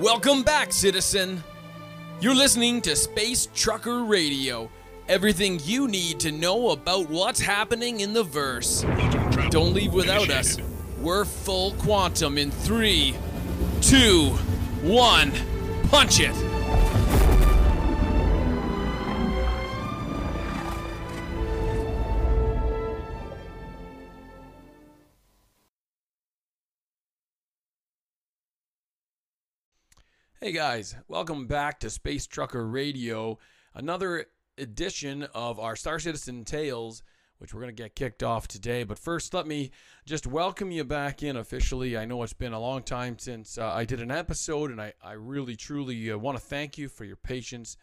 Welcome back, citizen. You're listening to Space Trucker Radio. Everything you need to know about what's happening in the verse. Don't leave without us. We're full quantum in three, two, one. Punch it! Hey guys, welcome back to Space Trucker Radio. Another edition of our Star Citizen Tales, which we're going to get kicked off today. But first, let me just welcome you back in officially. I know it's been a long time since uh, I did an episode, and I, I really, truly uh, want to thank you for your patience.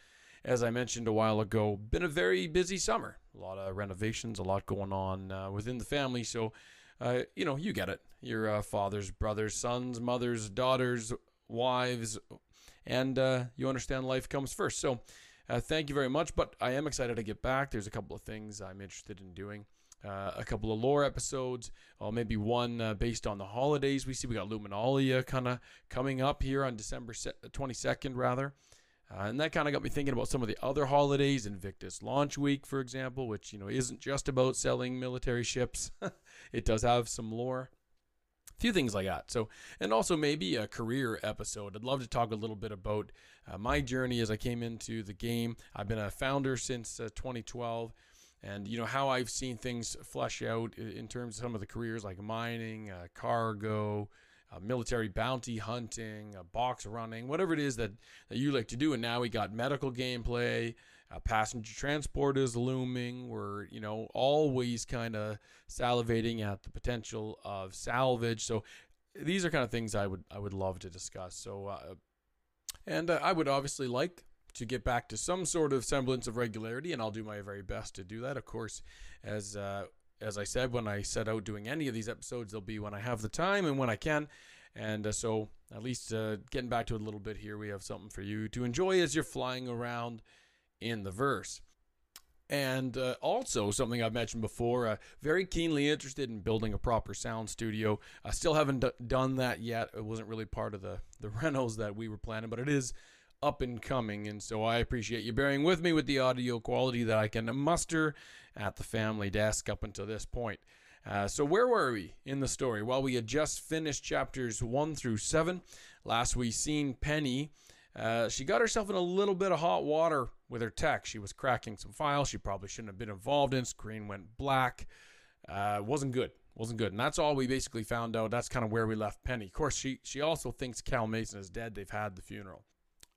As I mentioned a while ago, been a very busy summer. A lot of renovations, a lot going on uh, within the family. So, uh, you know, you get it. Your uh, fathers, brothers, sons, mothers, daughters, wives, and uh, you understand life comes first. So, uh, thank you very much. But I am excited to get back. There's a couple of things I'm interested in doing. Uh, a couple of lore episodes, or maybe one uh, based on the holidays. We see we got Luminalia kind of coming up here on December 22nd, rather. Uh, and that kind of got me thinking about some of the other holidays, Invictus Launch Week, for example, which you know isn't just about selling military ships. it does have some lore few things like that. So, and also maybe a career episode. I'd love to talk a little bit about uh, my journey as I came into the game. I've been a founder since uh, 2012, and you know how I've seen things flesh out in terms of some of the careers like mining, uh, cargo. Uh, military bounty hunting, uh, box running, whatever it is that, that you like to do. And now we got medical gameplay, uh, passenger transport is looming. We're, you know, always kind of salivating at the potential of salvage. So these are kind of things I would I would love to discuss. So, uh, and uh, I would obviously like to get back to some sort of semblance of regularity, and I'll do my very best to do that. Of course, as uh, as I said, when I set out doing any of these episodes, they'll be when I have the time and when I can. And uh, so, at least uh, getting back to it a little bit here, we have something for you to enjoy as you're flying around in the verse. And uh, also, something I've mentioned before, uh, very keenly interested in building a proper sound studio. I still haven't d- done that yet. It wasn't really part of the, the rentals that we were planning, but it is up and coming. And so I appreciate you bearing with me with the audio quality that I can muster at the family desk up until this point. Uh, so, where were we in the story? Well, we had just finished chapters 1 through 7. Last we seen Penny uh, she got herself in a little bit of hot water with her tech. She was cracking some files she probably shouldn't have been involved in. Screen went black. Uh, wasn't good. Wasn't good. And that's all we basically found out. That's kind of where we left Penny. Of course, she, she also thinks Cal Mason is dead. They've had the funeral.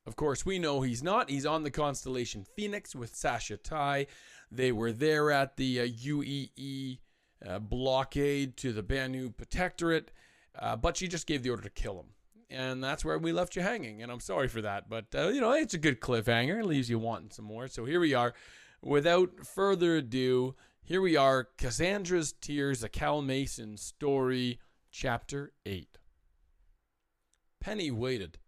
Of course, we know he's not. He's on the constellation Phoenix with Sasha Tai. They were there at the uh, UEE uh, blockade to the Banu Protectorate, uh, but she just gave the order to kill him and that's where we left you hanging. And I'm sorry for that, but uh, you know it's a good cliffhanger. It leaves you wanting some more. So here we are. Without further ado, here we are. Cassandra's Tears, a Cal Mason story, chapter eight. Penny waited,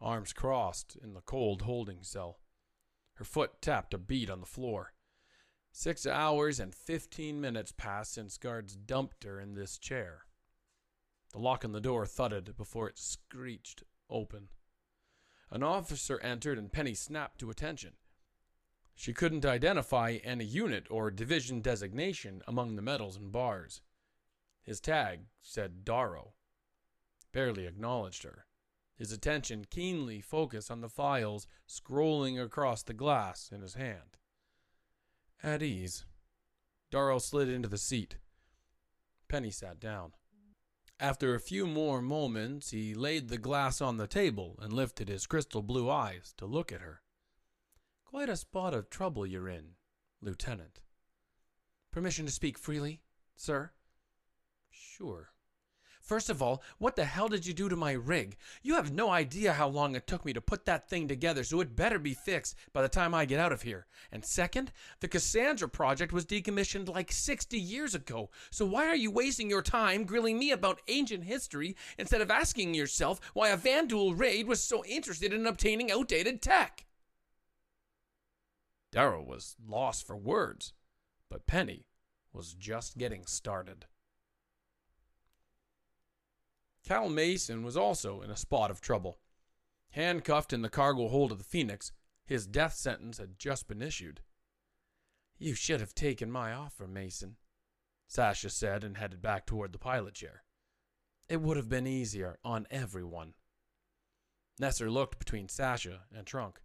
arms crossed in the cold holding cell. Her foot tapped a beat on the floor. Six hours and fifteen minutes passed since guards dumped her in this chair. The lock on the door thudded before it screeched open. An officer entered and Penny snapped to attention. She couldn't identify any unit or division designation among the medals and bars. His tag said Darrow. Barely acknowledged her. His attention keenly focused on the files scrolling across the glass in his hand. At ease, Darrow slid into the seat. Penny sat down. After a few more moments, he laid the glass on the table and lifted his crystal blue eyes to look at her. Quite a spot of trouble you're in, Lieutenant. Permission to speak freely, sir? Sure. First of all, what the hell did you do to my rig? You have no idea how long it took me to put that thing together, so it better be fixed by the time I get out of here. And second, the Cassandra project was decommissioned like 60 years ago, so why are you wasting your time grilling me about ancient history instead of asking yourself why a Vanduul raid was so interested in obtaining outdated tech? Darrow was lost for words, but Penny was just getting started. Cal Mason was also in a spot of trouble. Handcuffed in the cargo hold of the Phoenix, his death sentence had just been issued. You should have taken my offer, Mason, Sasha said and headed back toward the pilot chair. It would have been easier on everyone. Nesser looked between Sasha and Trunk,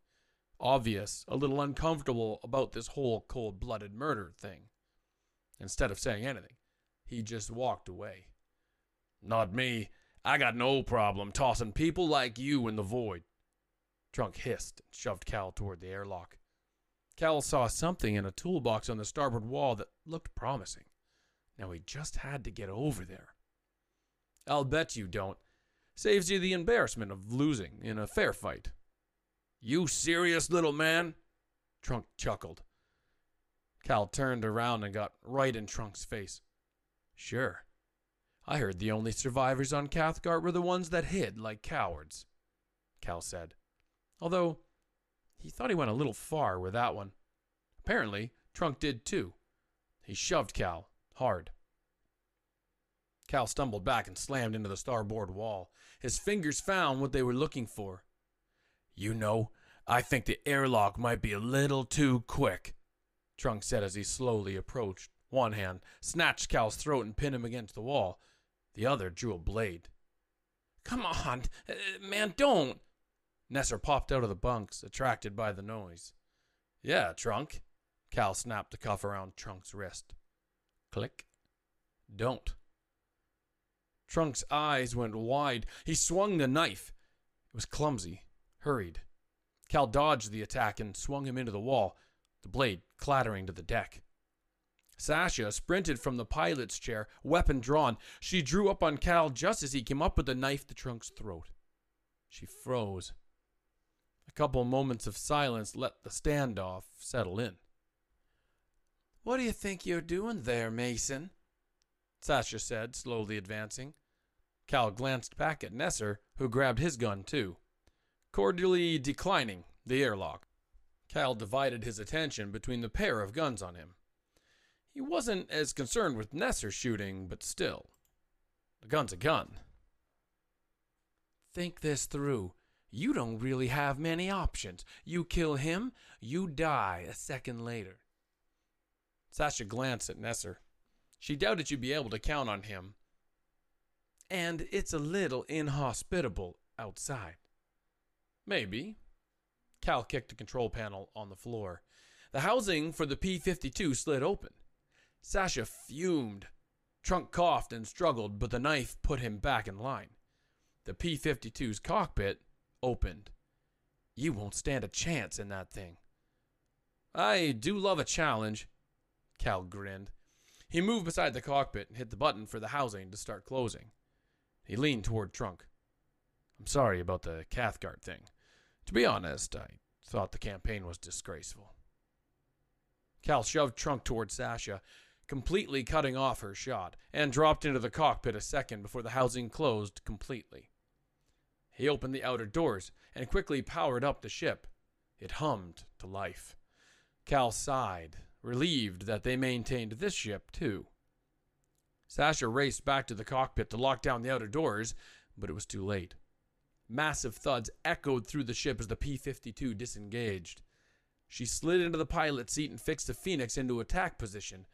obvious, a little uncomfortable about this whole cold blooded murder thing. Instead of saying anything, he just walked away. Not me. I got no problem tossing people like you in the void. Trunk hissed and shoved Cal toward the airlock. Cal saw something in a toolbox on the starboard wall that looked promising. Now he just had to get over there. I'll bet you don't. Saves you the embarrassment of losing in a fair fight. You serious, little man? Trunk chuckled. Cal turned around and got right in Trunk's face. Sure. I heard the only survivors on Cathcart were the ones that hid like cowards, Cal said. Although he thought he went a little far with that one. Apparently, Trunk did too. He shoved Cal hard. Cal stumbled back and slammed into the starboard wall. His fingers found what they were looking for. You know, I think the airlock might be a little too quick, Trunk said as he slowly approached. One hand snatched Cal's throat and pinned him against the wall. The other drew a blade. Come on, uh, man, don't. Nesser popped out of the bunks, attracted by the noise. Yeah, Trunk. Cal snapped the cuff around Trunk's wrist. Click. Don't. Trunk's eyes went wide. He swung the knife. It was clumsy, hurried. Cal dodged the attack and swung him into the wall, the blade clattering to the deck. Sasha sprinted from the pilot's chair, weapon drawn. She drew up on Cal just as he came up with the knife to Trunk's throat. She froze. A couple moments of silence let the standoff settle in. What do you think you're doing there, Mason? Sasha said, slowly advancing. Cal glanced back at Nesser, who grabbed his gun too, cordially declining the airlock. Cal divided his attention between the pair of guns on him. He wasn't as concerned with Nesser shooting, but still. The gun's a gun. Think this through. You don't really have many options. You kill him, you die a second later. Sasha glanced at Nesser. She doubted she'd be able to count on him. And it's a little inhospitable outside. Maybe. Cal kicked the control panel on the floor. The housing for the P 52 slid open. Sasha fumed. Trunk coughed and struggled, but the knife put him back in line. The P 52's cockpit opened. You won't stand a chance in that thing. I do love a challenge. Cal grinned. He moved beside the cockpit and hit the button for the housing to start closing. He leaned toward Trunk. I'm sorry about the Cathcart thing. To be honest, I thought the campaign was disgraceful. Cal shoved Trunk toward Sasha, completely cutting off her shot, and dropped into the cockpit a second before the housing closed completely. He opened the outer doors and quickly powered up the ship. It hummed to life. Cal sighed relieved that they maintained this ship too. Sasha raced back to the cockpit to lock down the outer doors, but it was too late. Massive thuds echoed through the ship as the P 52 disengaged. She slid into the pilot seat and fixed the Phoenix into attack position.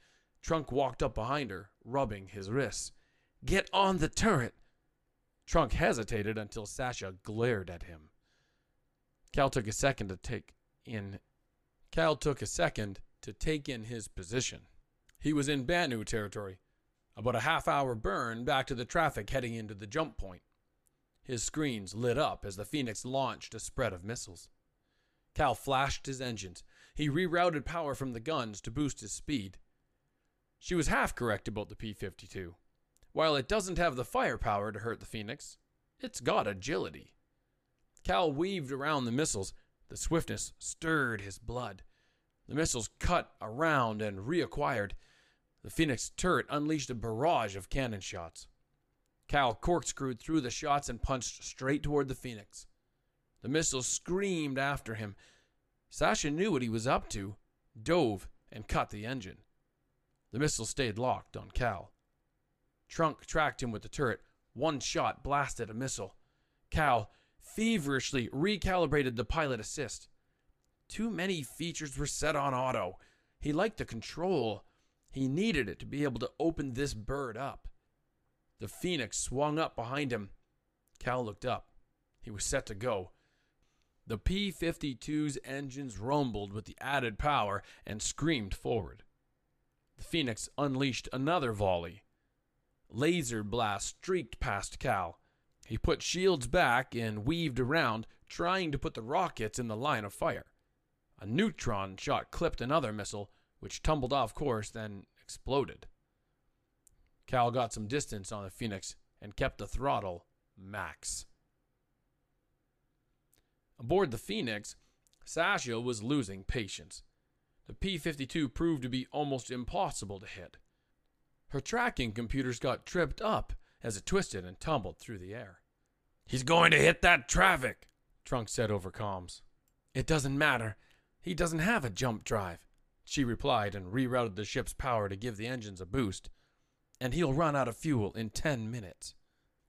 Trunk walked up behind her, rubbing his wrists. Get on the turret! Trunk hesitated until Sasha glared at him. Cal took a second to take in. Cal took a second to take in his position. He was in Banu territory, about a half hour burn back to the traffic heading into the jump point. His screens lit up as the Phoenix launched a spread of missiles. Cal flashed his engines. He rerouted power from the guns to boost his speed. She was half correct about the P 52. While it doesn't have the firepower to hurt the Phoenix, it's got agility. Cal weaved around the missiles. The swiftness stirred his blood. The missiles cut around and reacquired. The Phoenix turret unleashed a barrage of cannon shots. Cal corkscrewed through the shots and punched straight toward the Phoenix. The missiles screamed after him. Sasha knew what he was up to, dove, and cut the engine. The missile stayed locked on Cal. Trunk tracked him with the turret. One shot blasted a missile. Cal feverishly recalibrated the pilot assist. Too many features were set on auto. He liked the control. He needed it to be able to open this bird up. The Phoenix swung up behind him. Cal looked up. He was set to go. The P 52's engines rumbled with the added power and screamed forward. Phoenix unleashed another volley. Laser blast streaked past Cal. He put shields back and weaved around, trying to put the rockets in the line of fire. A neutron shot clipped another missile, which tumbled off course, then exploded. Cal got some distance on the Phoenix and kept the throttle max. Aboard the Phoenix, Sasha was losing patience. The P 52 proved to be almost impossible to hit. Her tracking computers got tripped up as it twisted and tumbled through the air. He's going to hit that traffic, Trunk said over comms. It doesn't matter. He doesn't have a jump drive, she replied and rerouted the ship's power to give the engines a boost. And he'll run out of fuel in ten minutes.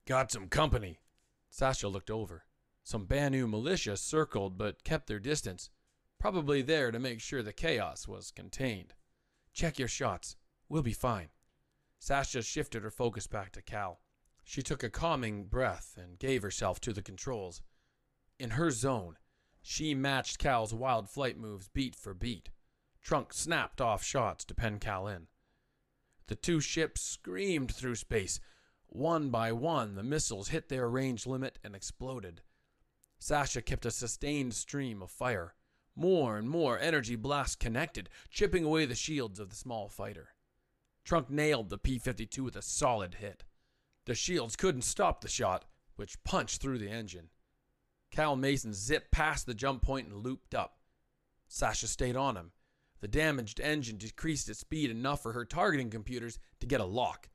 Got some company. Sasha looked over. Some Banu militia circled but kept their distance, probably there to make sure the chaos was contained. Check your shots. We'll be fine. Sasha shifted her focus back to Cal. She took a calming breath and gave herself to the controls. In her zone, she matched Cal's wild flight moves beat for beat. Trunk snapped off shots to pen Cal in. The two ships screamed through space. One by one, the missiles hit their range limit and exploded. Sasha kept a sustained stream of fire. More and more energy blasts connected, chipping away the shields of the small fighter. Trunk nailed the P 52 with a solid hit. The shields couldn't stop the shot, which punched through the engine. Cal Mason zipped past the jump point and looped up. Sasha stayed on him. The damaged engine decreased its speed enough for her targeting computers to get a lock.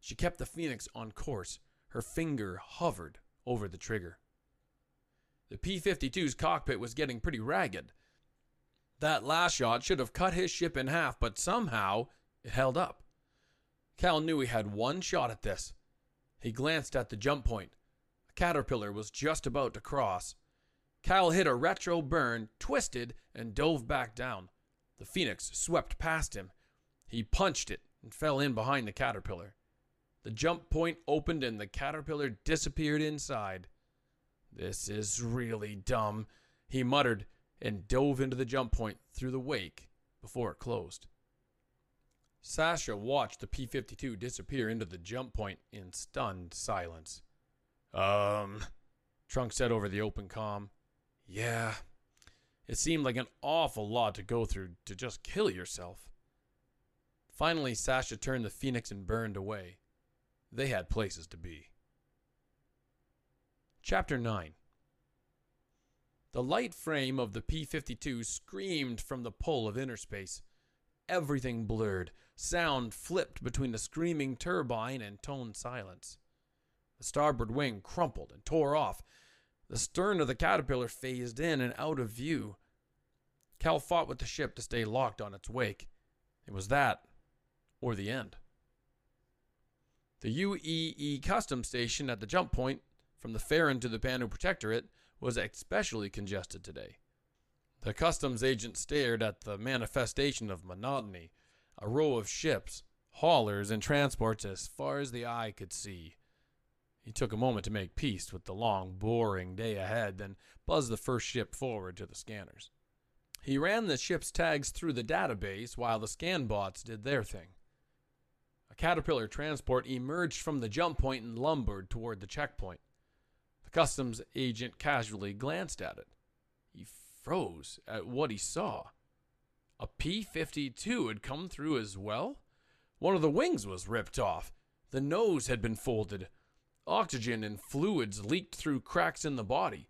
She kept the Phoenix on course. Her finger hovered over the trigger. The P 52's cockpit was getting pretty ragged. That last shot should have cut his ship in half, but somehow it held up. Cal knew he had one shot at this. He glanced at the jump point. A caterpillar was just about to cross. Cal hit a retro burn, twisted, and dove back down. The Phoenix swept past him. He punched it and fell in behind the Caterpillar. The jump point opened and the Caterpillar disappeared inside. This is really dumb, he muttered and dove into the jump point through the wake before it closed. Sasha watched the P 52 disappear into the jump point in stunned silence. Um, Trunk said over the open com. Yeah. It seemed like an awful lot to go through to just kill yourself. Finally, Sasha turned the Phoenix and burned away. They had places to be. Chapter 9 The light frame of the P 52 screamed from the pull of inner space. Everything blurred. Sound flipped between the screaming turbine and toned silence. The starboard wing crumpled and tore off. The stern of the caterpillar phased in and out of view. Cal fought with the ship to stay locked on its wake. It was that, or the end. The UEE customs station at the jump point from the Ferron to the Banu Protectorate was especially congested today. The customs agent stared at the manifestation of monotony, a row of ships, haulers, and transports as far as the eye could see. He took a moment to make peace with the long, boring day ahead, then buzzed the first ship forward to the scanners. He ran the ship's tags through the database while the scan bots did their thing. A Caterpillar transport emerged from the jump point and lumbered toward the checkpoint. Customs agent casually glanced at it. He froze at what he saw. A P 52 had come through as well? One of the wings was ripped off. The nose had been folded. Oxygen and fluids leaked through cracks in the body.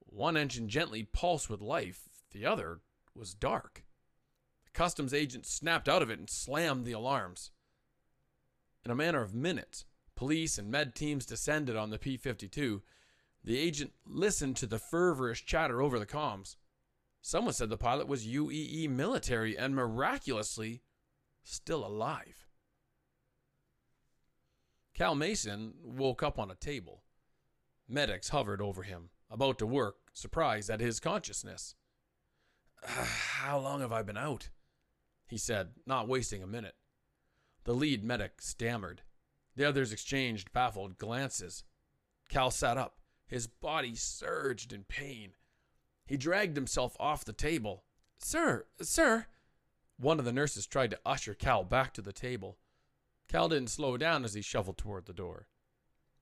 One engine gently pulsed with life, the other was dark. The customs agent snapped out of it and slammed the alarms. In a matter of minutes, police and med teams descended on the P 52. The agent listened to the fervorish chatter over the comms. Someone said the pilot was UEE military and miraculously still alive. Cal Mason woke up on a table. Medics hovered over him, about to work, surprised at his consciousness. How long have I been out? he said, not wasting a minute. The lead medic stammered. The others exchanged baffled glances. Cal sat up. His body surged in pain. He dragged himself off the table. Sir, sir. One of the nurses tried to usher Cal back to the table. Cal didn't slow down as he shuffled toward the door.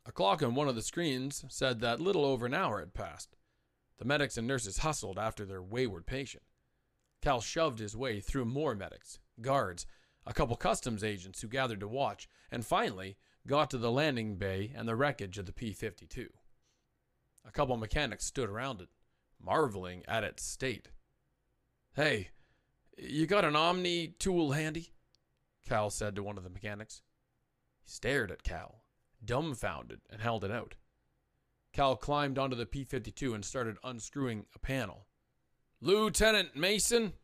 A clock on one of the screens said that little over an hour had passed. The medics and nurses hustled after their wayward patient. Cal shoved his way through more medics, guards, a couple customs agents who gathered to watch, and finally got to the landing bay and the wreckage of the P 52. A couple mechanics stood around it, marveling at its state. Hey, you got an Omni tool handy? Cal said to one of the mechanics. He stared at Cal, dumbfounded, and held it out. Cal climbed onto the P 52 and started unscrewing a panel. Lieutenant Mason?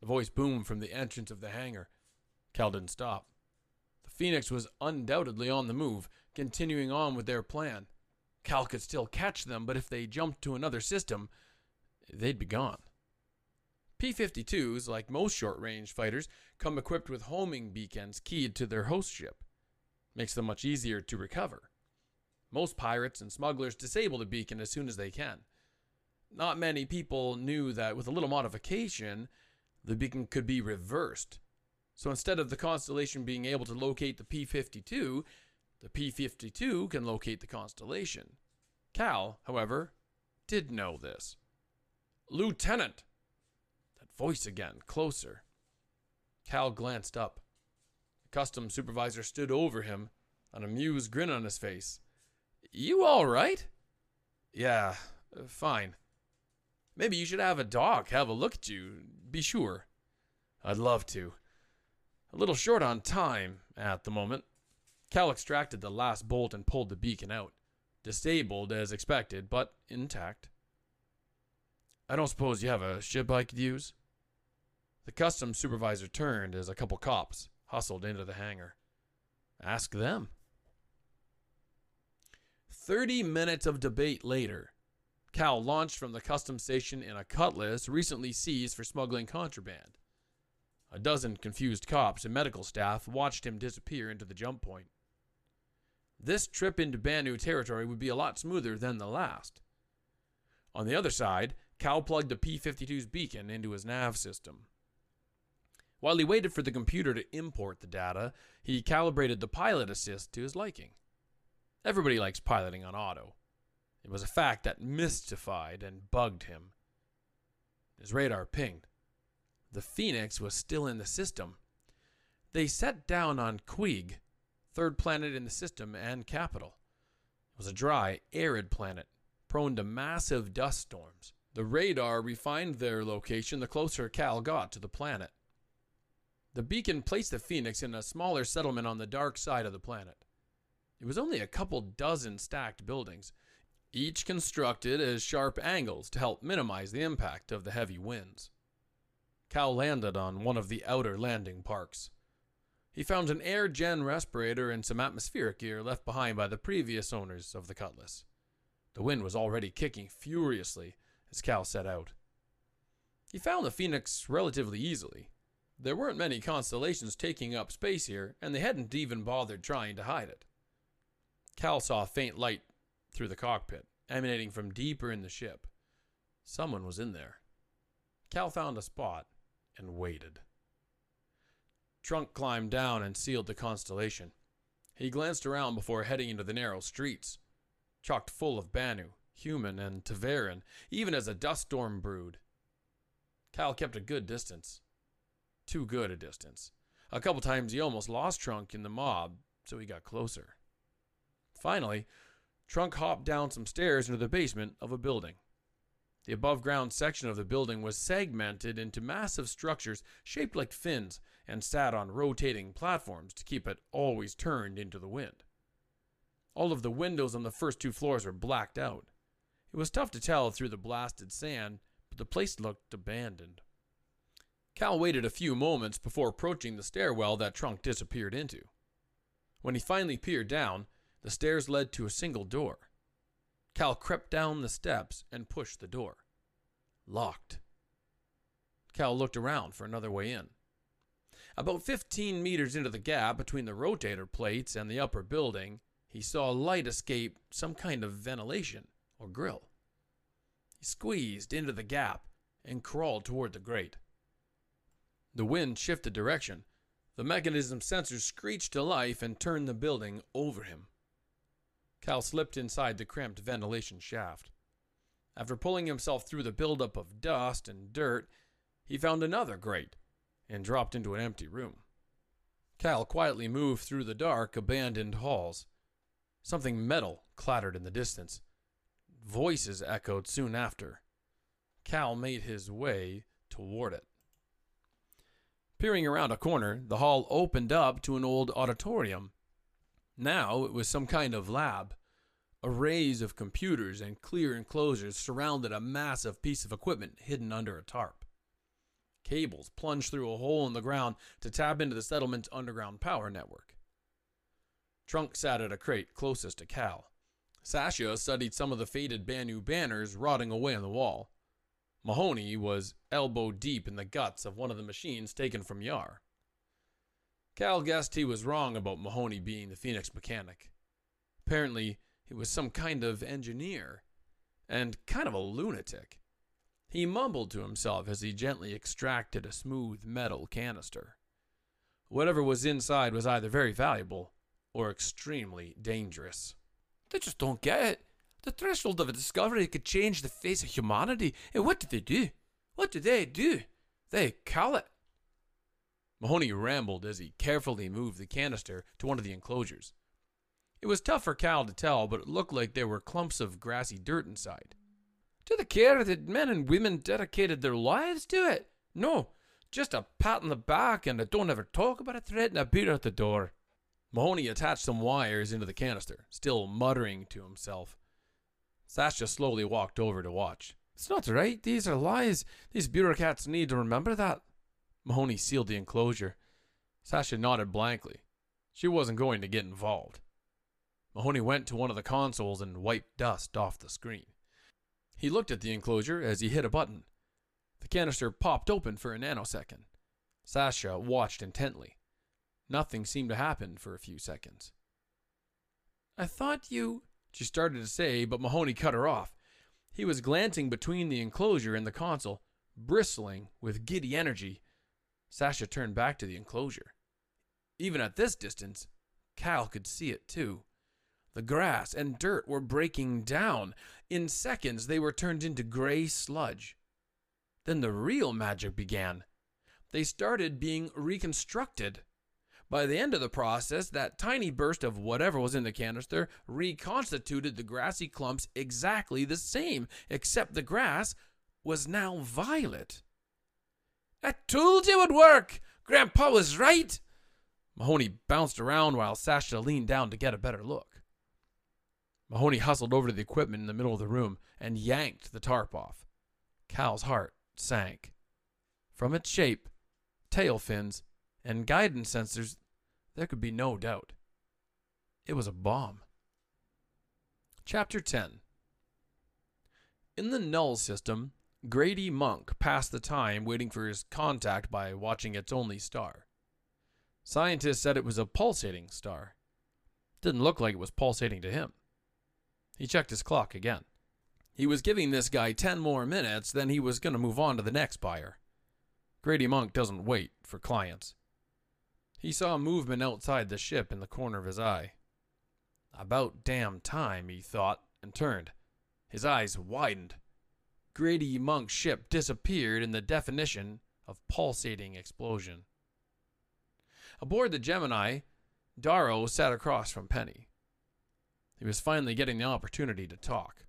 The voice boomed from the entrance of the hangar. Cal didn't stop. The Phoenix was undoubtedly on the move, continuing on with their plan. Cal could still catch them, but if they jumped to another system, they'd be gone. P 52s, like most short range fighters, come equipped with homing beacons keyed to their host ship. Makes them much easier to recover. Most pirates and smugglers disable the beacon as soon as they can not many people knew that with a little modification, the beacon could be reversed. So instead of the constellation being able to locate the P 52, the P 52 can locate the constellation. Cal, however, did know this. Lieutenant! That voice again, closer. Cal glanced up. The customs supervisor stood over him, an amused grin on his face. You all right? Yeah, uh, fine. Maybe you should have a dog have a look at you, be sure. I'd love to. A little short on time at the moment. Cal extracted the last bolt and pulled the beacon out. Disabled as expected, but intact. I don't suppose you have a ship I could use? The customs supervisor turned as a couple cops hustled into the hangar. Ask them. Thirty minutes of debate later, Cal launched from the customs station in a cutlass recently seized for smuggling contraband. A dozen confused cops and medical staff watched him disappear into the jump point. This trip into Banu territory would be a lot smoother than the last. On the other side, Cal plugged the P 52's beacon into his nav system. While he waited for the computer to import the data, he calibrated the pilot assist to his liking. Everybody likes piloting on auto. It was a fact that mystified and bugged him. His radar pinged. The Phoenix was still in the system. They set down on Queeg, third planet in the system and capital. It was a dry, arid planet, prone to massive dust storms. The radar refined their location the closer Cal got to the planet. The beacon placed the Phoenix in a smaller settlement on the dark side of the planet. It was only a couple dozen stacked buildings, each constructed as sharp angles to help minimize the impact of the heavy winds. Cal landed on one of the outer landing parks. He found an air gen respirator and some atmospheric gear left behind by the previous owners of the Cutlass. The wind was already kicking furiously as Cal set out. He found the Phoenix relatively easily. There weren't many constellations taking up space here, and they hadn't even bothered trying to hide it. Cal saw a faint light through the cockpit, emanating from deeper in the ship. Someone was in there. Cal found a spot and waited. Trunk climbed down and sealed the constellation. He glanced around before heading into the narrow streets, chocked full of Banu, human, and Tevarin, even as a dust storm brewed. Cal kept a good distance. Too good a distance. A couple times he almost lost Trunk in the mob, so he got closer. Finally, Trunk hopped down some stairs into the basement of a building. The above ground section of the building was segmented into massive structures shaped like fins and sat on rotating platforms to keep it always turned into the wind. All of the windows on the first two floors were blacked out. It was tough to tell through the blasted sand, but the place looked abandoned. Cal waited a few moments before approaching the stairwell that Trunk disappeared into. When he finally peered down, the stairs led to a single door. Cal crept down the steps and pushed the door. Locked. Cal looked around for another way in. About 15 meters into the gap between the rotator plates and the upper building, he saw light escape some kind of ventilation or grill. He squeezed into the gap and crawled toward the grate. The wind shifted direction. The mechanism sensors screeched to life and turned the building over him. Cal slipped inside the cramped ventilation shaft. After pulling himself through the buildup of dust and dirt, he found another grate and dropped into an empty room. Cal quietly moved through the dark, abandoned halls. Something metal clattered in the distance. Voices echoed soon after. Cal made his way toward it. Peering around a corner, the hall opened up to an old auditorium. Now it was some kind of lab. Arrays of computers and clear enclosures surrounded a massive piece of equipment hidden under a tarp. Cables plunged through a hole in the ground to tap into the settlement's underground power network. Trunk sat at a crate closest to Cal. Sasha studied some of the faded Banu banners rotting away on the wall. Mahoney was elbow deep in the guts of one of the machines taken from Yar. Cal guessed he was wrong about Mahoney being the Phoenix mechanic. Apparently, he was some kind of engineer, and kind of a lunatic. He mumbled to himself as he gently extracted a smooth metal canister. Whatever was inside was either very valuable or extremely dangerous. They just don't get it. The threshold of a discovery could change the face of humanity. And what did they do? What did they do? They call it. Mahoney rambled as he carefully moved the canister to one of the enclosures. It was tough for Cal to tell, but it looked like there were clumps of grassy dirt inside. Do they care that men and women dedicated their lives to it? No, just a pat on the back and a don't ever talk about a threat and a beat out the door. Mahoney attached some wires into the canister, still muttering to himself. Sasha slowly walked over to watch. It's not right. These are lies. These bureaucrats need to remember that. Mahoney sealed the enclosure. Sasha nodded blankly. She wasn't going to get involved. Mahoney went to one of the consoles and wiped dust off the screen. He looked at the enclosure as he hit a button. The canister popped open for a nanosecond. Sasha watched intently. Nothing seemed to happen for a few seconds. I thought you she started to say, but Mahoney cut her off. He was glancing between the enclosure and the console, bristling with giddy energy. Sasha turned back to the enclosure. Even at this distance, Cal could see it too. The grass and dirt were breaking down. In seconds, they were turned into gray sludge. Then the real magic began. They started being reconstructed. By the end of the process, that tiny burst of whatever was in the canister reconstituted the grassy clumps exactly the same, except the grass was now violet. I told you it would work! Grandpa was right! Mahoney bounced around while Sasha leaned down to get a better look. Mahoney hustled over to the equipment in the middle of the room and yanked the tarp off. Cal's heart sank. From its shape, tail fins, and guidance sensors, there could be no doubt. It was a bomb. Chapter 10 In the Null system, Grady Monk passed the time waiting for his contact by watching its only star. Scientists said it was a pulsating star. Didn't look like it was pulsating to him. He checked his clock again. He was giving this guy 10 more minutes, then he was going to move on to the next buyer. Grady Monk doesn't wait for clients. He saw movement outside the ship in the corner of his eye. About damn time, he thought, and turned. His eyes widened. Grady Monk's ship disappeared in the definition of pulsating explosion. Aboard the Gemini, Darrow sat across from Penny. He was finally getting the opportunity to talk.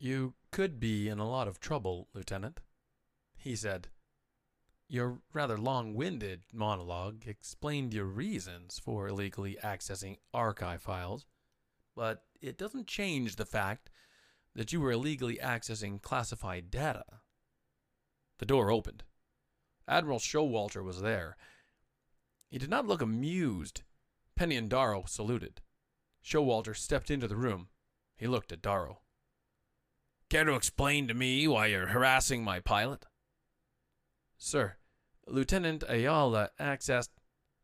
You could be in a lot of trouble, Lieutenant, he said. Your rather long winded monologue explained your reasons for illegally accessing archive files, but it doesn't change the fact that you were illegally accessing classified data. The door opened. Admiral Showalter was there. He did not look amused. Penny and Darrow saluted. Showalter stepped into the room. He looked at Darrow. Care to explain to me why you're harassing my pilot? Sir, Lieutenant Ayala accessed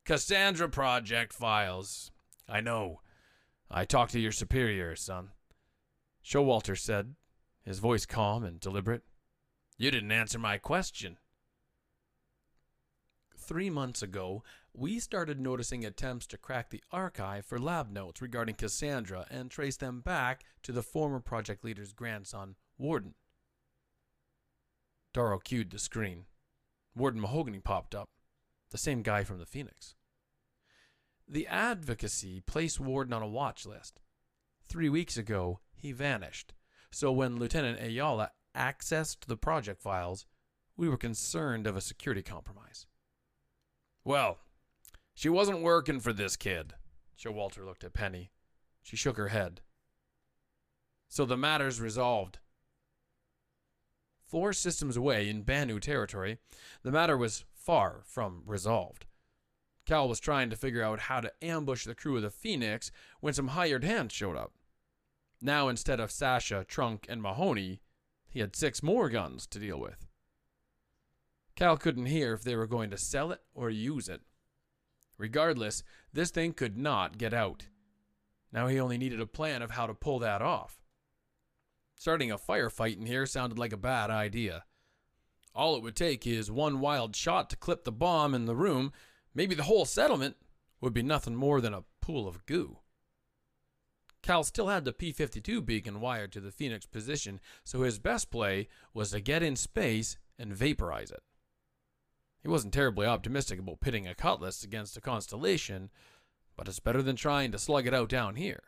Cassandra Project files. I know. I talked to your superior, son. Showalter said, his voice calm and deliberate. You didn't answer my question. Three months ago, we started noticing attempts to crack the archive for lab notes regarding Cassandra and trace them back to the former project leader's grandson, Warden. Darrow cued the screen. Warden Mahoney popped up, the same guy from the Phoenix. The advocacy placed Warden on a watch list. Three weeks ago, he vanished. So when Lieutenant Ayala accessed the project files, we were concerned of a security compromise. Well, she wasn't working for this kid. Showalter looked at Penny. She shook her head. So the matter's resolved. Four systems away in Banu territory, the matter was far from resolved. Cal was trying to figure out how to ambush the crew of the Phoenix when some hired hands showed up. Now, instead of Sasha, Trunk, and Mahoney, he had six more guns to deal with. Cal couldn't hear if they were going to sell it or use it. Regardless, this thing could not get out. Now he only needed a plan of how to pull that off. Starting a firefight in here sounded like a bad idea. All it would take is one wild shot to clip the bomb in the room. Maybe the whole settlement would be nothing more than a pool of goo. Cal still had the P 52 beacon wired to the Phoenix position, so his best play was to get in space and vaporize it. He wasn't terribly optimistic about pitting a cutlass against a constellation, but it's better than trying to slug it out down here.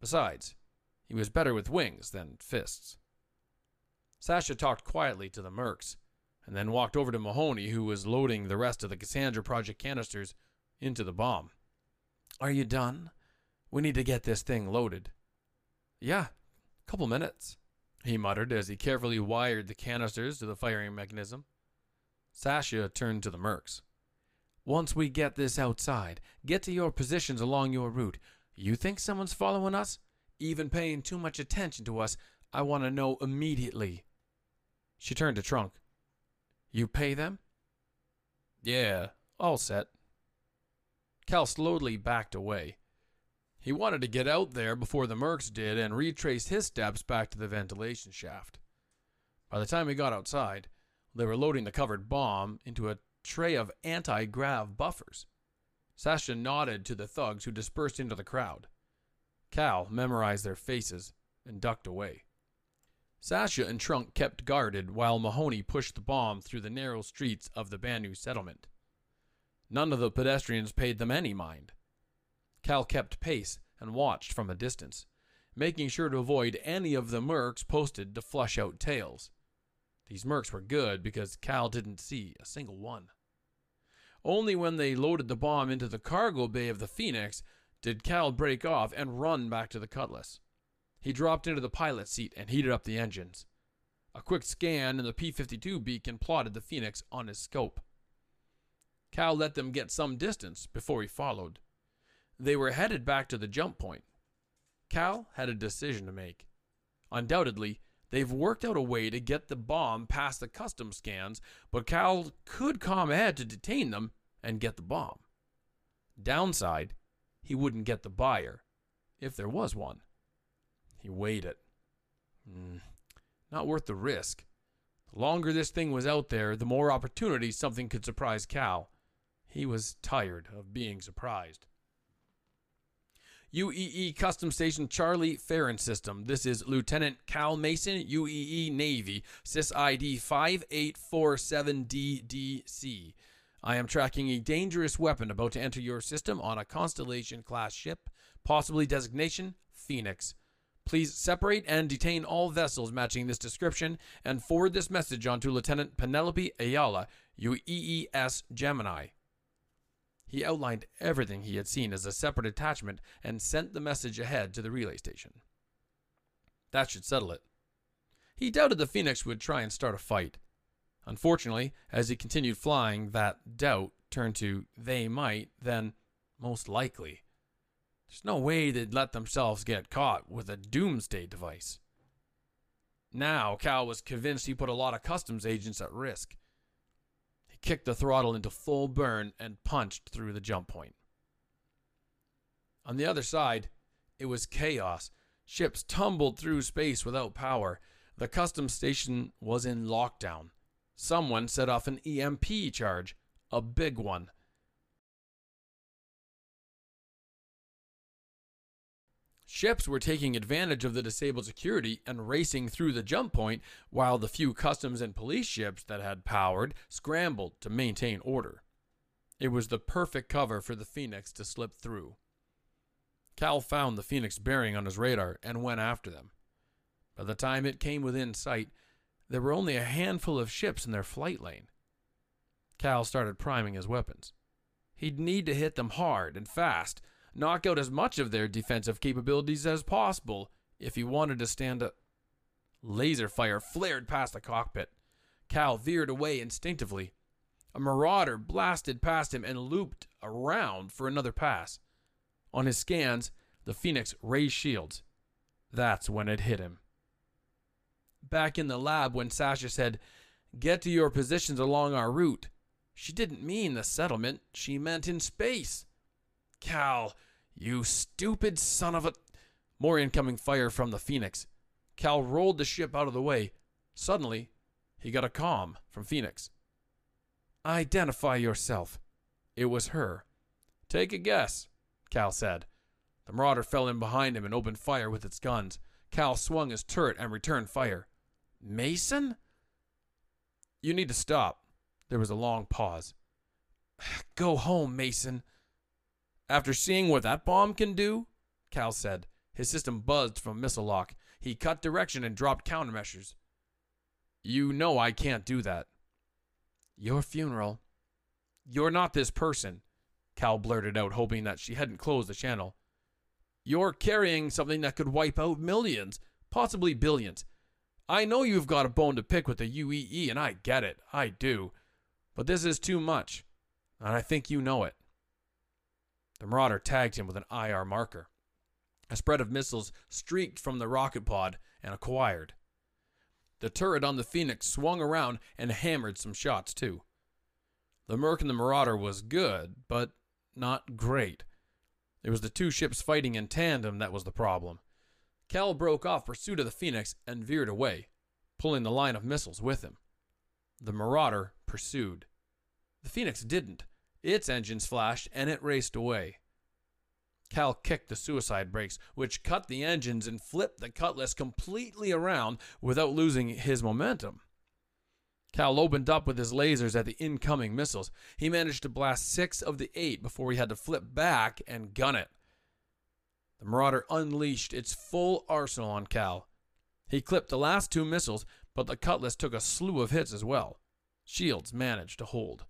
Besides, he was better with wings than fists. Sasha talked quietly to the mercs, and then walked over to Mahoney, who was loading the rest of the Cassandra Project canisters into the bomb. Are you done? We need to get this thing loaded. Yeah, a couple minutes, he muttered as he carefully wired the canisters to the firing mechanism. Sasha turned to the mercs. Once we get this outside, get to your positions along your route. You think someone's following us? Even paying too much attention to us? I want to know immediately. She turned to Trunk. You pay them? Yeah, all set. Cal slowly backed away. He wanted to get out there before the Mercs did and retraced his steps back to the ventilation shaft. By the time he got outside, they were loading the covered bomb into a tray of anti grav buffers. Sasha nodded to the thugs who dispersed into the crowd. Cal memorized their faces and ducked away. Sasha and Trunk kept guarded while Mahoney pushed the bomb through the narrow streets of the Banu settlement. None of the pedestrians paid them any mind. Cal kept pace and watched from a distance, making sure to avoid any of the mercs posted to flush out tails. These mercs were good because Cal didn't see a single one. Only when they loaded the bomb into the cargo bay of the Phoenix did Cal break off and run back to the Cutlass. He dropped into the pilot seat and heated up the engines. A quick scan in the P 52 beacon plotted the Phoenix on his scope. Cal let them get some distance before he followed. They were headed back to the jump point. Cal had a decision to make. Undoubtedly, they've worked out a way to get the bomb past the custom scans, but Cal could come ahead to detain them and get the bomb. Downside, he wouldn't get the buyer, if there was one. He weighed it. Mm, not worth the risk. The longer this thing was out there, the more opportunities something could surprise Cal. He was tired of being surprised. UEE Custom Station Charlie Ferron System. This is Lieutenant Cal Mason, UEE Navy, SIS ID 5847DDC. I am tracking a dangerous weapon about to enter your system on a Constellation class ship, possibly designation Phoenix. Please separate and detain all vessels matching this description and forward this message on to Lieutenant Penelope Ayala, UEES Gemini. He outlined everything he had seen as a separate attachment and sent the message ahead to the relay station. That should settle it. He doubted the Phoenix would try and start a fight. Unfortunately, as he continued flying, that doubt turned to they might, then most likely. There's no way they'd let themselves get caught with a doomsday device. Now, Cal was convinced he put a lot of customs agents at risk. Kicked the throttle into full burn and punched through the jump point. On the other side, it was chaos. Ships tumbled through space without power. The customs station was in lockdown. Someone set off an EMP charge, a big one. Ships were taking advantage of the disabled security and racing through the jump point, while the few customs and police ships that had powered scrambled to maintain order. It was the perfect cover for the Phoenix to slip through. Cal found the Phoenix bearing on his radar and went after them. By the time it came within sight, there were only a handful of ships in their flight lane. Cal started priming his weapons. He'd need to hit them hard and fast, knock out as much of their defensive capabilities as possible if he wanted to stand up. Laser fire flared past the cockpit. Cal veered away instinctively. A marauder blasted past him and looped around for another pass. On his scans, the Phoenix raised shields. That's when it hit him. Back in the lab, when Sasha said, Get to your positions along our route, she didn't mean the settlement, she meant in space. Cal, you stupid son of a. More incoming fire from the Phoenix. Cal rolled the ship out of the way. Suddenly, he got a comm from Phoenix. Identify yourself. It was her. Take a guess. Cal said. The marauder fell in behind him and opened fire with its guns. Cal swung his turret and returned fire. Mason? You need to stop. There was a long pause. Go home, Mason. After seeing what that bomb can do, Cal said. His system buzzed from missile lock. He cut direction and dropped countermeasures. You know I can't do that. Your funeral. You're not this person. Cal blurted out, hoping that she hadn't closed the channel. You're carrying something that could wipe out millions, possibly billions. I know you've got a bone to pick with the UEE, and I get it. I do. But this is too much, and I think you know it. The Marauder tagged him with an IR marker. A spread of missiles streaked from the rocket pod and acquired. The turret on the Phoenix swung around and hammered some shots, too. The Merc and the Marauder was good, but not great. It was the two ships fighting in tandem that was the problem. Cal broke off pursuit of the Phoenix and veered away, pulling the line of missiles with him. The Marauder pursued. The Phoenix didn't. Its engines flashed and it raced away. Cal kicked the suicide brakes, which cut the engines and flipped the Cutlass completely around without losing his momentum. Cal opened up with his lasers at the incoming missiles. He managed to blast six of the eight before he had to flip back and gun it. The Marauder unleashed its full arsenal on Cal. He clipped the last two missiles, but the Cutlass took a slew of hits as well. Shields managed to hold.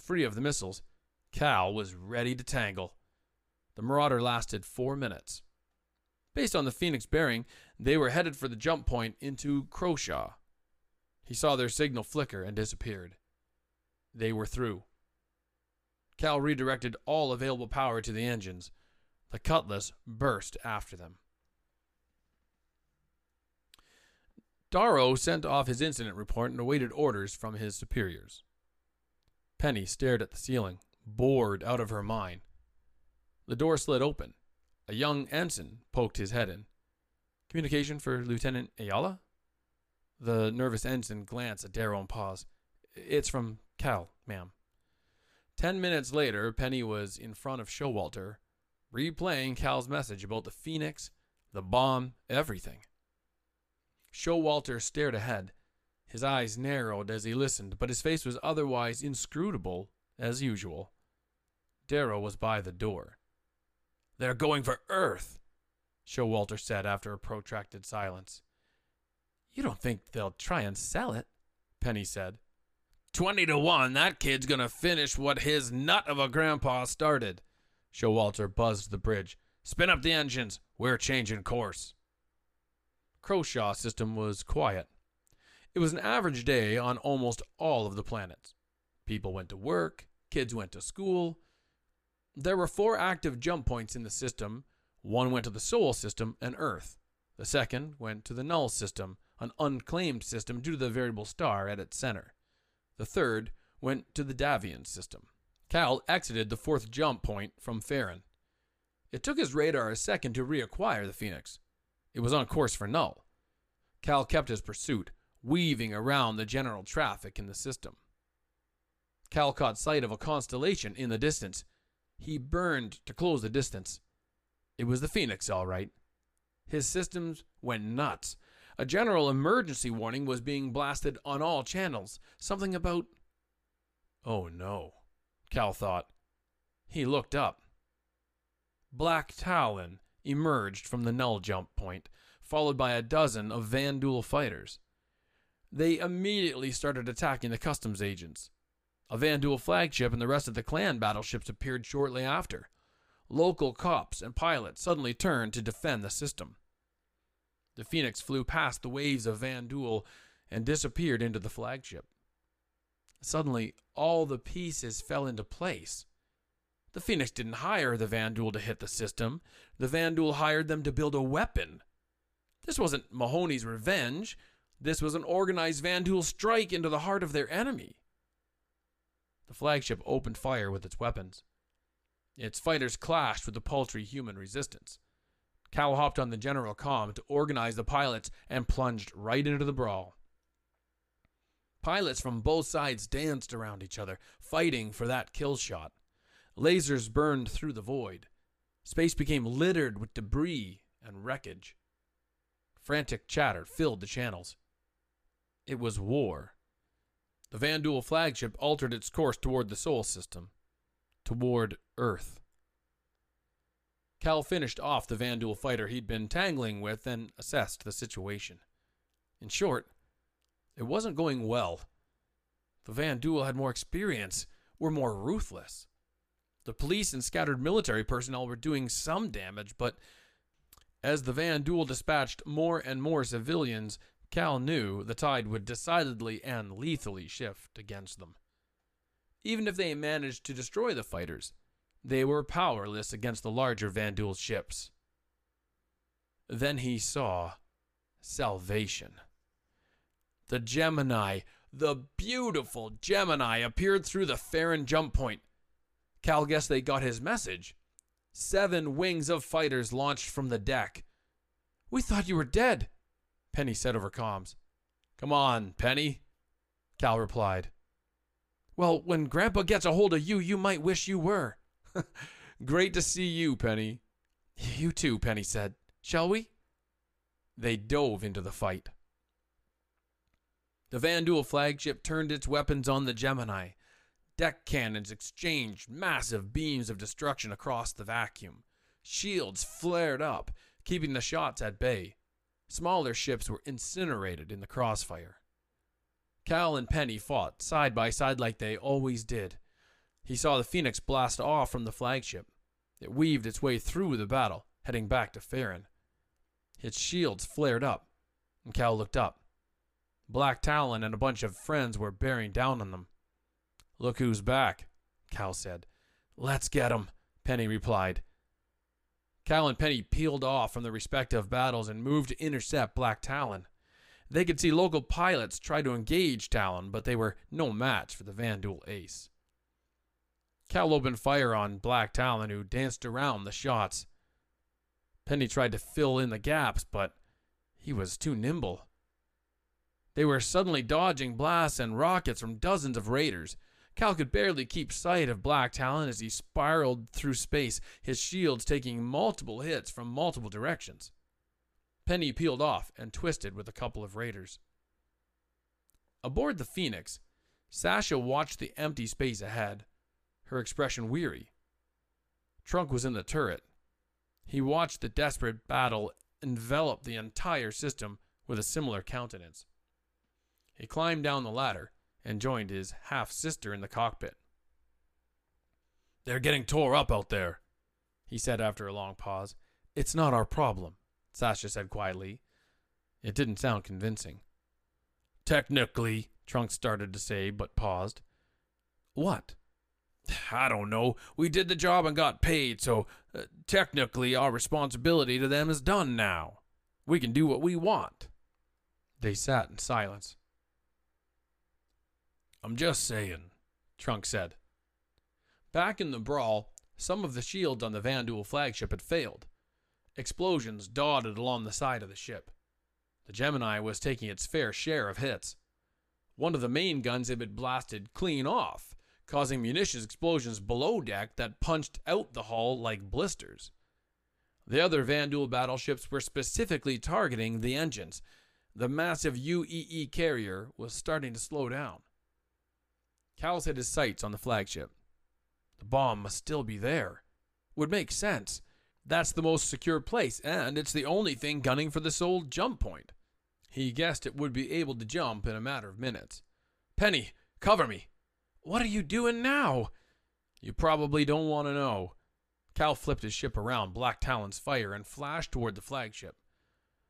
Free of the missiles, Cal was ready to tangle. The Marauder lasted four minutes. Based on the Phoenix bearing, they were headed for the jump point into Croshaw. He saw their signal flicker and disappeared. They were through. Cal redirected all available power to the engines. The Cutlass burst after them. Darrow sent off his incident report and awaited orders from his superiors. Penny stared at the ceiling, bored out of her mind. The door slid open. A young ensign poked his head in. Communication for Lieutenant Ayala? The nervous ensign glanced at Darrow and paused. It's from Cal, ma'am. Ten minutes later, Penny was in front of Showalter, replaying Cal's message about the Phoenix, the bomb, everything. Showalter stared ahead. His eyes narrowed as he listened, but his face was otherwise inscrutable as usual. Darrow was by the door. They're going for Earth, Showalter said after a protracted silence. You don't think they'll try and sell it? Penny said. Twenty to one, that kid's gonna finish what his nut of a grandpa started. Showalter buzzed the bridge. Spin up the engines. We're changing course. Croshaw system was quiet. It was an average day on almost all of the planets. People went to work, kids went to school. There were four active jump points in the system. One went to the Sol system and Earth. The second went to the Nul system, an unclaimed system due to the variable star at its center. The third went to the Davien system. Cal exited the fourth jump point from Ferron. It took his radar a second to reacquire the Phoenix. It was on course for Nul. Cal kept his pursuit, weaving around the general traffic in the system. Cal caught sight of a constellation in the distance. He burned to close the distance. It was the Phoenix, all right. His systems went nuts. A general emergency warning was being blasted on all channels. Something about. Oh no, Cal thought. He looked up. Black Talon emerged from the Nul jump point, followed by a dozen of Vanduul fighters. They immediately started attacking the customs agents. A Vanduul flagship and the rest of the clan battleships appeared shortly after. Local cops and pilots suddenly turned to defend the system. The Phoenix flew past the waves of Vanduul and disappeared into the flagship. Suddenly, all the pieces fell into place. The Phoenix didn't hire the Vanduul to hit the system. The Vanduul hired them to build a weapon. This wasn't Mahoney's revenge. This was an organized Vanduul strike into the heart of their enemy. The flagship opened fire with its weapons. Its fighters clashed with the paltry human resistance. Cal hopped on the general comm to organize the pilots and plunged right into the brawl. Pilots from both sides danced around each other, fighting for that kill shot. Lasers burned through the void. Space became littered with debris and wreckage. Frantic chatter filled the channels. It was war. The Vanduul flagship altered its course toward the Sol system, toward Earth. Cal finished off the Vanduul fighter he'd been tangling with and assessed the situation. In short, it wasn't going well. The Vanduul had more experience, were more ruthless. The police and scattered military personnel were doing some damage, but as the Vanduul dispatched more and more civilians, Cal knew the tide would decidedly and lethally shift against them. Even if they managed to destroy the fighters, they were powerless against the larger Vanduul ships. Then he saw salvation. The Gemini, the beautiful Gemini, appeared through the Ferron jump point. Cal guessed they got his message. Seven wings of fighters launched from the deck. We thought you were dead, Penny said over comms. Come on, Penny, Cal replied. Well, when Grandpa gets a hold of you, you might wish you were. Great to see you, Penny. You too, Penny said. Shall we? They dove into the fight. The Vanduul flagship turned its weapons on the Gemini. Deck cannons exchanged massive beams of destruction across the vacuum. Shields flared up, keeping the shots at bay. Smaller ships were incinerated in the crossfire. Cal and Penny fought side by side like they always did. He saw the Phoenix blast off from the flagship. It weaved its way through the battle, heading back to Ferron. Its shields flared up, and Cal looked up. Black Talon and a bunch of friends were bearing down on them. Look who's back, Cal said. Let's get 'em, Penny replied. Cal and Penny peeled off from the respective battles and moved to intercept Black Talon. They could see local pilots try to engage Talon, but they were no match for the Vanduul ace. Cal opened fire on Black Talon, who danced around the shots. Penny tried to fill in the gaps, but he was too nimble. They were suddenly dodging blasts and rockets from dozens of raiders. Cal could barely keep sight of Black Talon as he spiraled through space, his shields taking multiple hits from multiple directions. Penny peeled off and twisted with a couple of raiders. Aboard the Phoenix, Sasha watched the empty space ahead her expression weary. Trunk was in the turret. He watched the desperate battle envelop the entire system with a similar countenance. He climbed down the ladder and joined his half sister in the cockpit. They're getting tore up out there, he said after a long pause. It's not our problem, Sasha said quietly. It didn't sound convincing. Technically, Trunk started to say, but paused. What? I don't know. We did the job and got paid, so uh, technically our responsibility to them is done now. We can do what we want. They sat in silence. I'm just saying, Trunk said. Back in the brawl, some of the shields on the Vanduul flagship had failed. Explosions dotted along the side of the ship. The Gemini was taking its fair share of hits. One of the main guns had been blasted clean off, causing munitions explosions below deck that punched out the hull like blisters. The other Vanduul battleships were specifically targeting the engines. The massive UEE carrier was starting to slow down. Cal set his sights on the flagship. The bomb must still be there. Would make sense. That's the most secure place, and it's the only thing gunning for this old jump point. He guessed it would be able to jump in a matter of minutes. Penny, cover me. What are you doing now? You probably don't want to know. Cal flipped his ship around Black Talon's fire and flashed toward the flagship.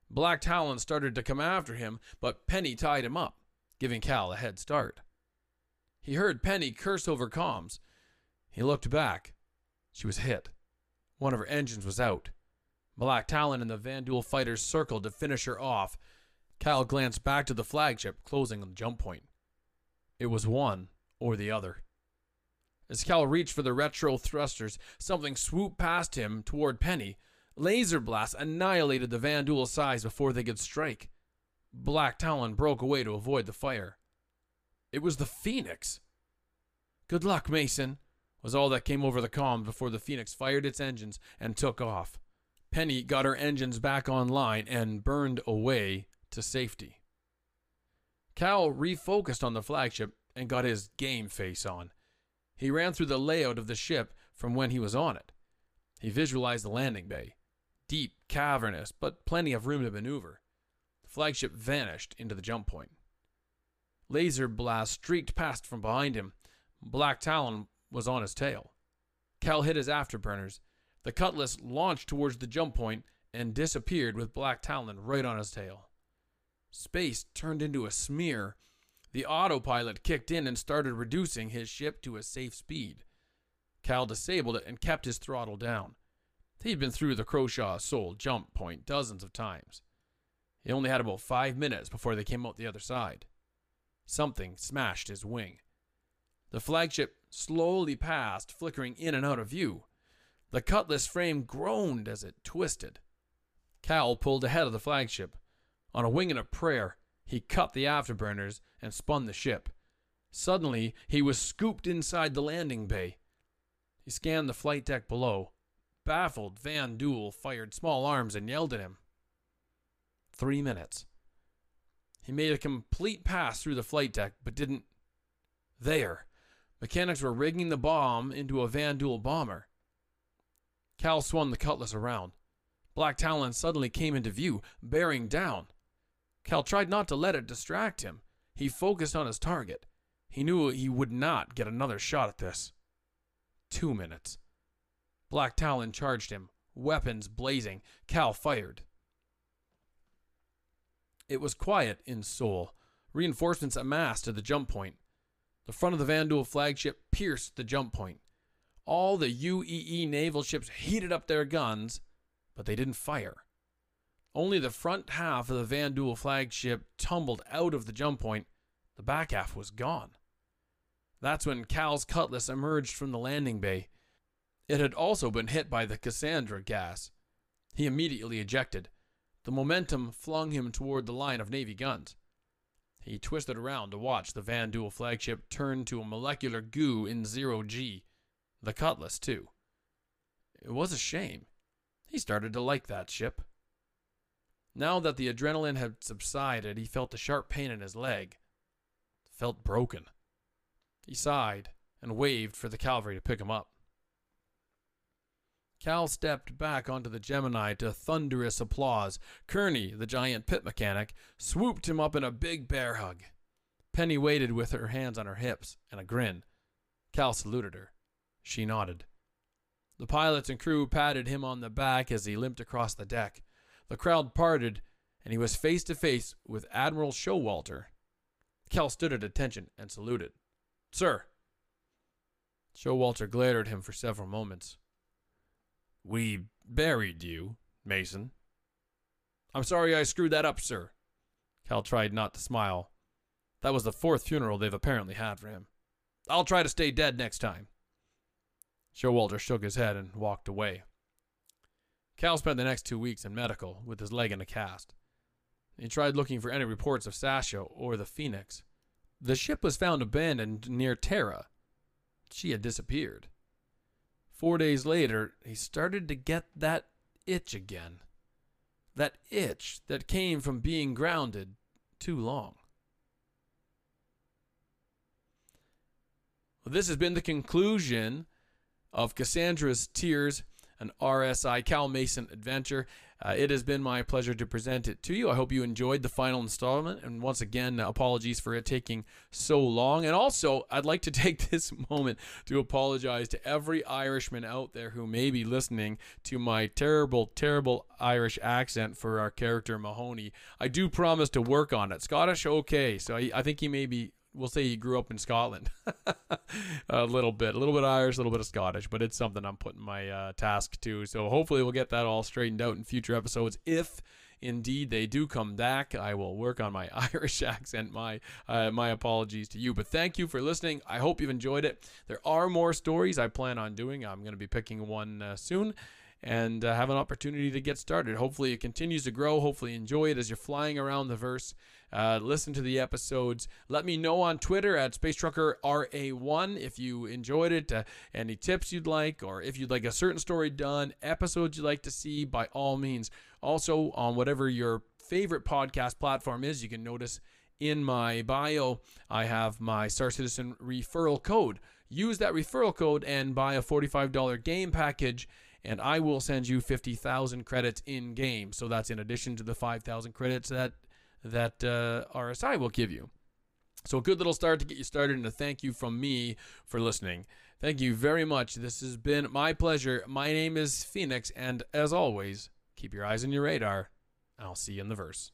Black Talon started to come after him, but Penny tied him up, giving Cal a head start. He heard Penny curse over comms. He looked back. She was hit. One of her engines was out. Black Talon and the Vanduul fighters circled to finish her off. Cal glanced back to the flagship, closing on the jump point. It was one or the other. As Cal reached for the retro thrusters, something swooped past him toward Penny. Laser blasts annihilated the Vanduul size before they could strike. Black Talon broke away to avoid the fire. It was the Phoenix. Good luck, Mason, was all that came over the comm before the Phoenix fired its engines and took off. Penny got her engines back online and burned away to safety. Cal refocused on the flagship and got his game face on. He ran through the layout of the ship from when he was on it. He visualized the landing bay deep, cavernous, but plenty of room to maneuver. The flagship vanished into the jump point. Laser Blast streaked past from behind him. Black Talon was on his tail. Cal hit his afterburners. The Cutlass launched towards the jump point and disappeared with Black Talon right on his tail. Space turned into a smear. The autopilot kicked in and started reducing his ship to a safe speed. Cal disabled it and kept his throttle down. He'd been through the Croshaw Sol jump point dozens of times. He only had about five minutes before they came out the other side. Something smashed his wing. The flagship slowly passed, flickering in and out of view. The cutlass frame groaned as it twisted. Cal pulled ahead of the flagship. On a wing and a prayer, he cut the afterburners and spun the ship. Suddenly, he was scooped inside the landing bay. He scanned the flight deck below. Baffled, Vanduul fired small arms and yelled at him. Three minutes. He made a complete pass through the flight deck, but didn't. There. Mechanics were rigging the bomb into a Vanduul bomber. Cal swung the cutlass around. Black Talon suddenly came into view, bearing down. Cal tried not to let it distract him. He focused on his target. He knew he would not get another shot at this. Two minutes. Black Talon charged him, weapons blazing. Cal fired. It was quiet in Sol. Reinforcements amassed at the jump point. The front of the Vanduul flagship pierced the jump point. All the UEE naval ships heated up their guns, but they didn't fire. Only the front half of the Vanduul flagship tumbled out of the jump point. The back half was gone. That's when Cal's cutlass emerged from the landing bay. It had also been hit by the Cassandra gas. He immediately ejected. The momentum flung him toward the line of Navy guns. He twisted around to watch the Vanduul flagship turn to a molecular goo in zero G. The Cutlass, too. It was a shame. He started to like that ship. Now that the adrenaline had subsided, he felt a sharp pain in his leg. It felt broken. He sighed and waved for the cavalry to pick him up. Cal stepped back onto the Gemini to thunderous applause. Kearney, the giant pit mechanic, swooped him up in a big bear hug. Penny waited with her hands on her hips and a grin. Cal saluted her. She nodded. The pilots and crew patted him on the back as he limped across the deck. The crowd parted, and he was face to face with Admiral Showalter. Cal stood at attention and saluted. Sir. Showalter glared at him for several moments. We buried you, Mason. I'm sorry I screwed that up, sir. Cal tried not to smile. That was the fourth funeral they've apparently had for him. I'll try to stay dead next time. Showalter shook his head and walked away. Cal spent the next two weeks in medical with his leg in a cast. He tried looking for any reports of Sasha or the Phoenix. The ship was found abandoned near Terra. She had disappeared. Four days later, he started to get that itch again. That itch that came from being grounded too long. Well, this has been the conclusion of Cassandra's Tears, an RSI Cal Mason adventure. Uh, it has been my pleasure to present it to you. I hope you enjoyed the final installment. And once again, apologies for it taking so long. And also, I'd like to take this moment to apologize to every Irishman out there who may be listening to my terrible, terrible Irish accent for our character Mahoney. I do promise to work on it. Scottish, okay. So I, I think he may be we'll say he grew up in Scotland a little bit, a little bit Irish, a little bit of Scottish, but it's something I'm putting my uh, task to. So hopefully we'll get that all straightened out in future episodes. If indeed they do come back, I will work on my Irish accent. My uh, my apologies to you, but thank you for listening. I hope you've enjoyed it. There are more stories I plan on doing. I'm going to be picking one uh, soon and uh, have an opportunity to get started. Hopefully, it continues to grow. Hopefully, enjoy it as you're flying around the verse. Uh, listen to the episodes. Let me know on Twitter at Space Trucker RA1 if you enjoyed it, uh, any tips you'd like, or if you'd like a certain story done, episodes you'd like to see, by all means. Also, on whatever your favorite podcast platform is, you can notice in my bio, I have my Star Citizen referral code. Use that referral code and buy a $45 game package and I will send you 50,000 credits in game. So that's in addition to the 5,000 credits that that uh, RSI will give you. So a good little start to get you started and a thank you from me for listening. Thank you very much. This has been my pleasure. My name is Phoenix and as always, keep your eyes on your radar. I'll see you in the verse.